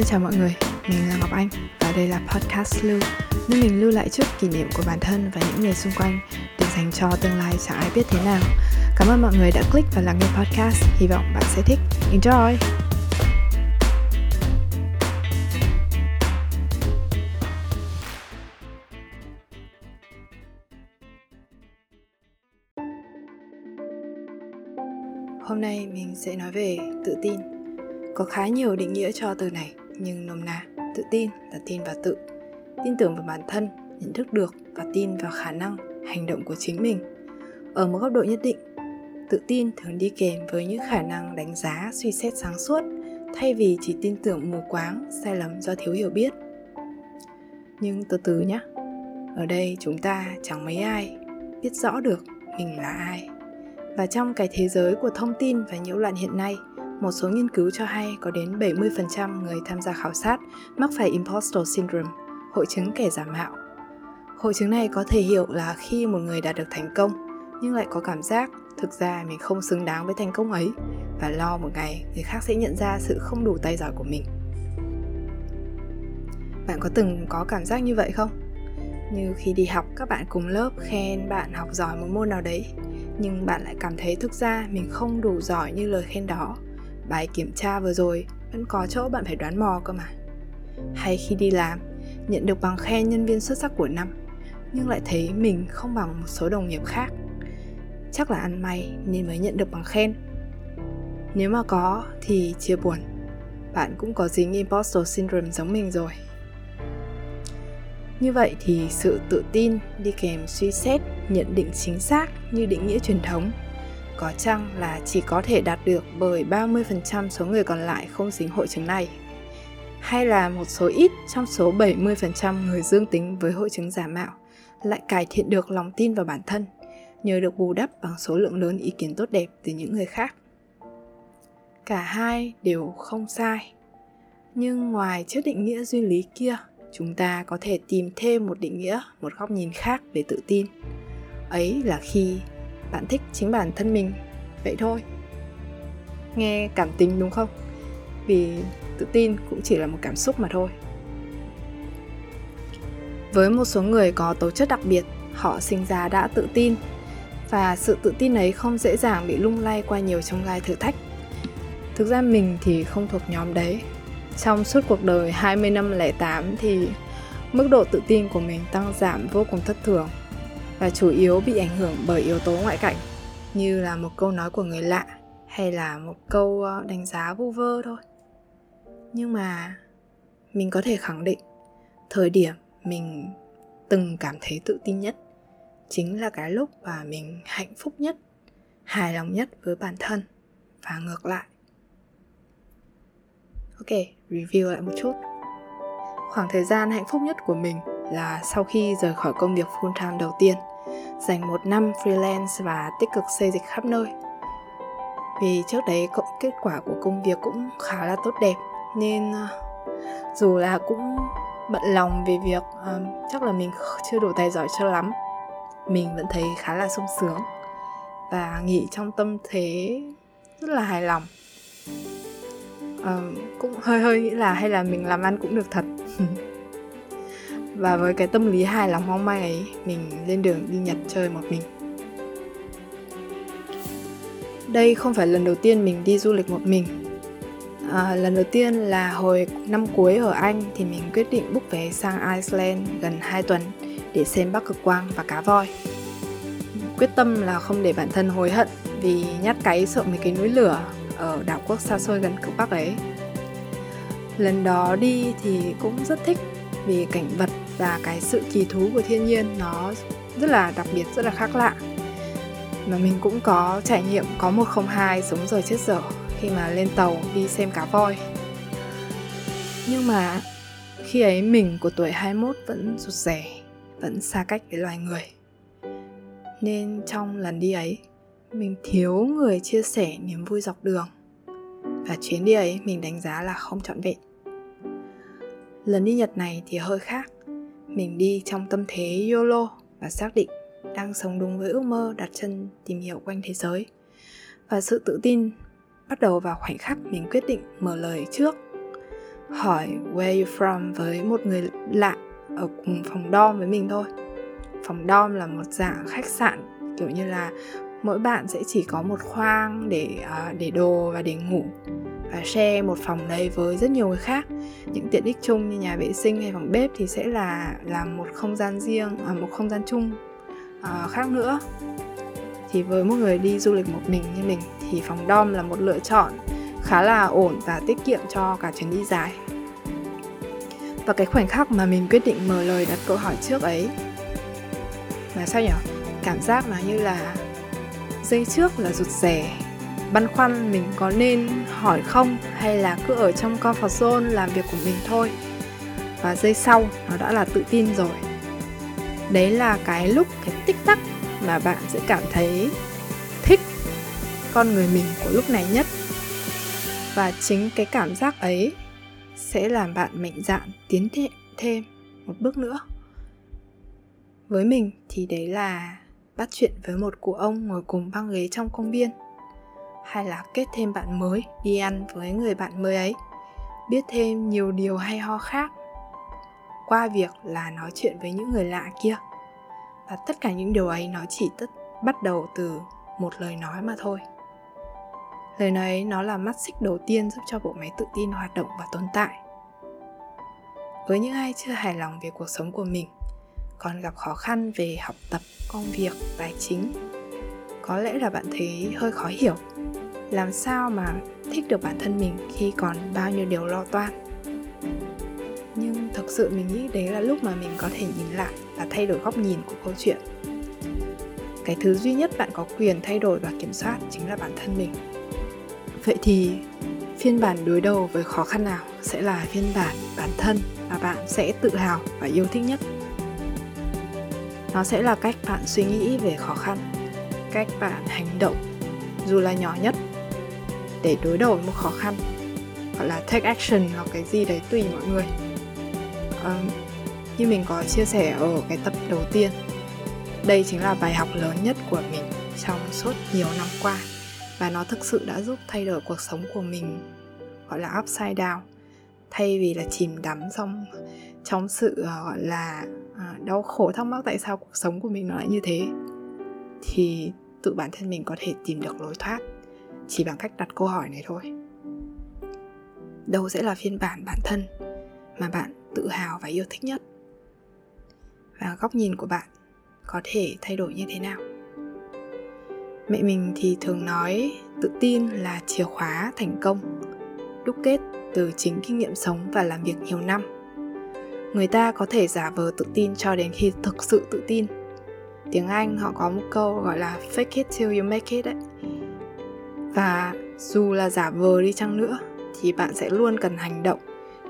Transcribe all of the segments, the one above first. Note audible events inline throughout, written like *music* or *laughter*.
Xin chào mọi người, mình là Ngọc Anh và đây là podcast Lưu nơi mình lưu lại chút kỷ niệm của bản thân và những người xung quanh để dành cho tương lai chẳng ai biết thế nào. Cảm ơn mọi người đã click và lắng nghe podcast, hy vọng bạn sẽ thích. Enjoy! Hôm nay mình sẽ nói về tự tin. Có khá nhiều định nghĩa cho từ này, nhưng nôm na, tự tin là tin vào tự, tin tưởng vào bản thân, nhận thức được và tin vào khả năng, hành động của chính mình. Ở một góc độ nhất định, tự tin thường đi kèm với những khả năng đánh giá, suy xét sáng suốt, thay vì chỉ tin tưởng mù quáng, sai lầm do thiếu hiểu biết. Nhưng từ từ nhé, ở đây chúng ta chẳng mấy ai biết rõ được mình là ai và trong cái thế giới của thông tin và nhiễu loạn hiện nay, một số nghiên cứu cho hay có đến 70% người tham gia khảo sát mắc phải impostor syndrome, hội chứng kẻ giả mạo. Hội chứng này có thể hiểu là khi một người đạt được thành công nhưng lại có cảm giác thực ra mình không xứng đáng với thành công ấy và lo một ngày người khác sẽ nhận ra sự không đủ tay giỏi của mình. Bạn có từng có cảm giác như vậy không? Như khi đi học các bạn cùng lớp khen bạn học giỏi một môn nào đấy nhưng bạn lại cảm thấy thực ra mình không đủ giỏi như lời khen đó bài kiểm tra vừa rồi vẫn có chỗ bạn phải đoán mò cơ mà. Hay khi đi làm nhận được bằng khen nhân viên xuất sắc của năm nhưng lại thấy mình không bằng một số đồng nghiệp khác. Chắc là ăn may nên mới nhận được bằng khen. Nếu mà có thì chia buồn. Bạn cũng có dính impostor syndrome giống mình rồi. Như vậy thì sự tự tin đi kèm suy xét, nhận định chính xác như định nghĩa truyền thống có chăng là chỉ có thể đạt được bởi 30% số người còn lại không dính hội chứng này? Hay là một số ít trong số 70% người dương tính với hội chứng giả mạo lại cải thiện được lòng tin vào bản thân, nhờ được bù đắp bằng số lượng lớn ý kiến tốt đẹp từ những người khác? Cả hai đều không sai. Nhưng ngoài trước định nghĩa duy lý kia, chúng ta có thể tìm thêm một định nghĩa, một góc nhìn khác về tự tin ấy là khi bạn thích chính bản thân mình. Vậy thôi. Nghe cảm tính đúng không? Vì tự tin cũng chỉ là một cảm xúc mà thôi. Với một số người có tố chất đặc biệt, họ sinh ra đã tự tin. Và sự tự tin ấy không dễ dàng bị lung lay qua nhiều trong gai thử thách. Thực ra mình thì không thuộc nhóm đấy. Trong suốt cuộc đời 20 năm lẻ 8 thì mức độ tự tin của mình tăng giảm vô cùng thất thường và chủ yếu bị ảnh hưởng bởi yếu tố ngoại cảnh, như là một câu nói của người lạ hay là một câu ờ, đánh giá vu vơ thôi. Nhưng mà mình có thể khẳng định, thời điểm mình từng cảm thấy tự tin nhất chính là cái lúc mà mình hạnh phúc nhất, hài lòng nhất với bản thân và ngược lại. Ok, review lại một chút. Khoảng thời gian hạnh phúc nhất của mình là sau khi rời khỏi công việc full time đầu tiên dành một năm freelance và tích cực xây dịch khắp nơi. Vì trước đấy kết quả của công việc cũng khá là tốt đẹp nên ờ, dù là cũng bận lòng về việc um, chắc là mình chưa đủ tài giỏi cho lắm mình vẫn thấy khá là sung sướng và nghỉ trong tâm thế rất là hài lòng. Uh, cũng hơi hơi nghĩ là hay là mình làm ăn cũng được thật. *laughs* và với cái tâm lý hài lòng mong manh ấy mình lên đường đi nhật chơi một mình. Đây không phải lần đầu tiên mình đi du lịch một mình. À, lần đầu tiên là hồi năm cuối ở anh thì mình quyết định book vé sang iceland gần 2 tuần để xem bắc cực quang và cá voi. Quyết tâm là không để bản thân hối hận vì nhát cái sợ mấy cái núi lửa ở đảo quốc xa xôi gần cực Bắc ấy. Lần đó đi thì cũng rất thích vì cảnh vật và cái sự kỳ thú của thiên nhiên nó rất là đặc biệt, rất là khác lạ. Mà mình cũng có trải nghiệm có 102 sống giờ chết dở khi mà lên tàu đi xem cá voi. Nhưng mà khi ấy mình của tuổi 21 vẫn rụt rẻ, vẫn xa cách với loài người. Nên trong lần đi ấy, mình thiếu người chia sẻ niềm vui dọc đường và chuyến đi ấy mình đánh giá là không trọn vẹn lần đi nhật này thì hơi khác mình đi trong tâm thế yolo và xác định đang sống đúng với ước mơ đặt chân tìm hiểu quanh thế giới. Và sự tự tin bắt đầu vào khoảnh khắc mình quyết định mở lời trước. Hỏi where you from? với một người lạ ở cùng phòng dorm với mình thôi. Phòng dorm là một dạng khách sạn kiểu như là mỗi bạn sẽ chỉ có một khoang để uh, để đồ và để ngủ và share một phòng đấy với rất nhiều người khác. Những tiện ích chung như nhà vệ sinh hay phòng bếp thì sẽ là là một không gian riêng à, một không gian chung à, khác nữa. Thì với một người đi du lịch một mình như mình thì phòng dom là một lựa chọn khá là ổn và tiết kiệm cho cả chuyến đi dài. Và cái khoảnh khắc mà mình quyết định mở lời đặt câu hỏi trước ấy là sao nhỉ? Cảm giác nó như là dây trước là rụt rè băn khoăn mình có nên hỏi không hay là cứ ở trong comfort zone làm việc của mình thôi. Và giây sau, nó đã là tự tin rồi. Đấy là cái lúc, cái tích tắc mà bạn sẽ cảm thấy thích con người mình của lúc này nhất. Và chính cái cảm giác ấy sẽ làm bạn mạnh dạn tiến thêm một bước nữa. Với mình thì đấy là bắt chuyện với một cụ ông ngồi cùng băng ghế trong công viên hay là kết thêm bạn mới, đi ăn với người bạn mới ấy. Biết thêm nhiều điều hay ho khác qua việc là nói chuyện với những người lạ kia. Và tất cả những điều ấy nó chỉ tất, bắt đầu từ một lời nói mà thôi. Lời nói ấy nó là mắt xích đầu tiên giúp cho bộ máy tự tin hoạt động và tồn tại. Với những ai chưa hài lòng về cuộc sống của mình, còn gặp khó khăn về học tập, công việc, tài chính, có lẽ là bạn thấy hơi khó hiểu làm sao mà thích được bản thân mình khi còn bao nhiêu điều lo toan? Nhưng thực sự mình nghĩ đấy là lúc mà mình có thể nhìn lại và thay đổi góc nhìn của câu chuyện. Cái thứ duy nhất bạn có quyền thay đổi và kiểm soát chính là bản thân mình. Vậy thì phiên bản đối đầu với khó khăn nào sẽ là phiên bản bản thân mà bạn sẽ tự hào và yêu thích nhất? Nó sẽ là cách bạn suy nghĩ về khó khăn, cách bạn hành động, dù là nhỏ nhất để đối đầu với một khó khăn. Gọi là take action hoặc cái gì đấy tùy mọi người. Um, như mình có chia sẻ ở cái tập đầu tiên đây chính là bài học lớn nhất của mình trong suốt nhiều năm qua và nó thực sự đã giúp thay đổi cuộc sống của mình gọi là upside down thay vì là chìm đắm trong trong sự ờ, gọi là ờ, đau khổ thắc mắc tại sao cuộc sống của mình nó lại như thế. Thì tự bản thân mình có thể tìm được lối thoát chỉ bằng cách đặt câu hỏi này thôi. Đâu sẽ là phiên bản bản thân mà bạn tự hào và yêu thích nhất? Và góc nhìn của bạn có thể thay đổi như thế nào? Mẹ mình thì thường nói tự tin là chìa khóa thành công, đúc kết từ chính kinh nghiệm sống và làm việc nhiều năm. Người ta có thể giả vờ tự tin cho đến khi thực sự tự tin. Tiếng anh họ có một câu gọi là fake it till you make it đấy và dù là giả vờ đi chăng nữa, thì bạn sẽ luôn cần hành động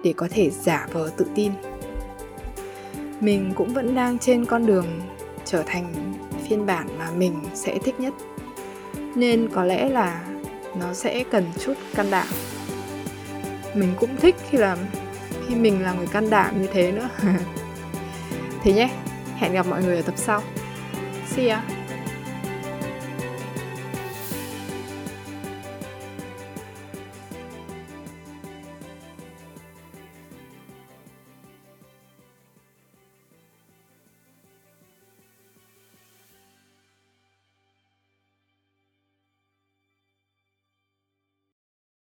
để có thể giả vờ tự tin. Mình cũng vẫn đang trên con đường trở thành phiên bản mà mình sẽ thích nhất. Nên có lẽ là nó sẽ cần chút can đảm. Mình cũng thích khi là, khi mình là người can đảm như thế nữa. *laughs* Thế nhé, hẹn gặp mọi người ở tập sau. See ya.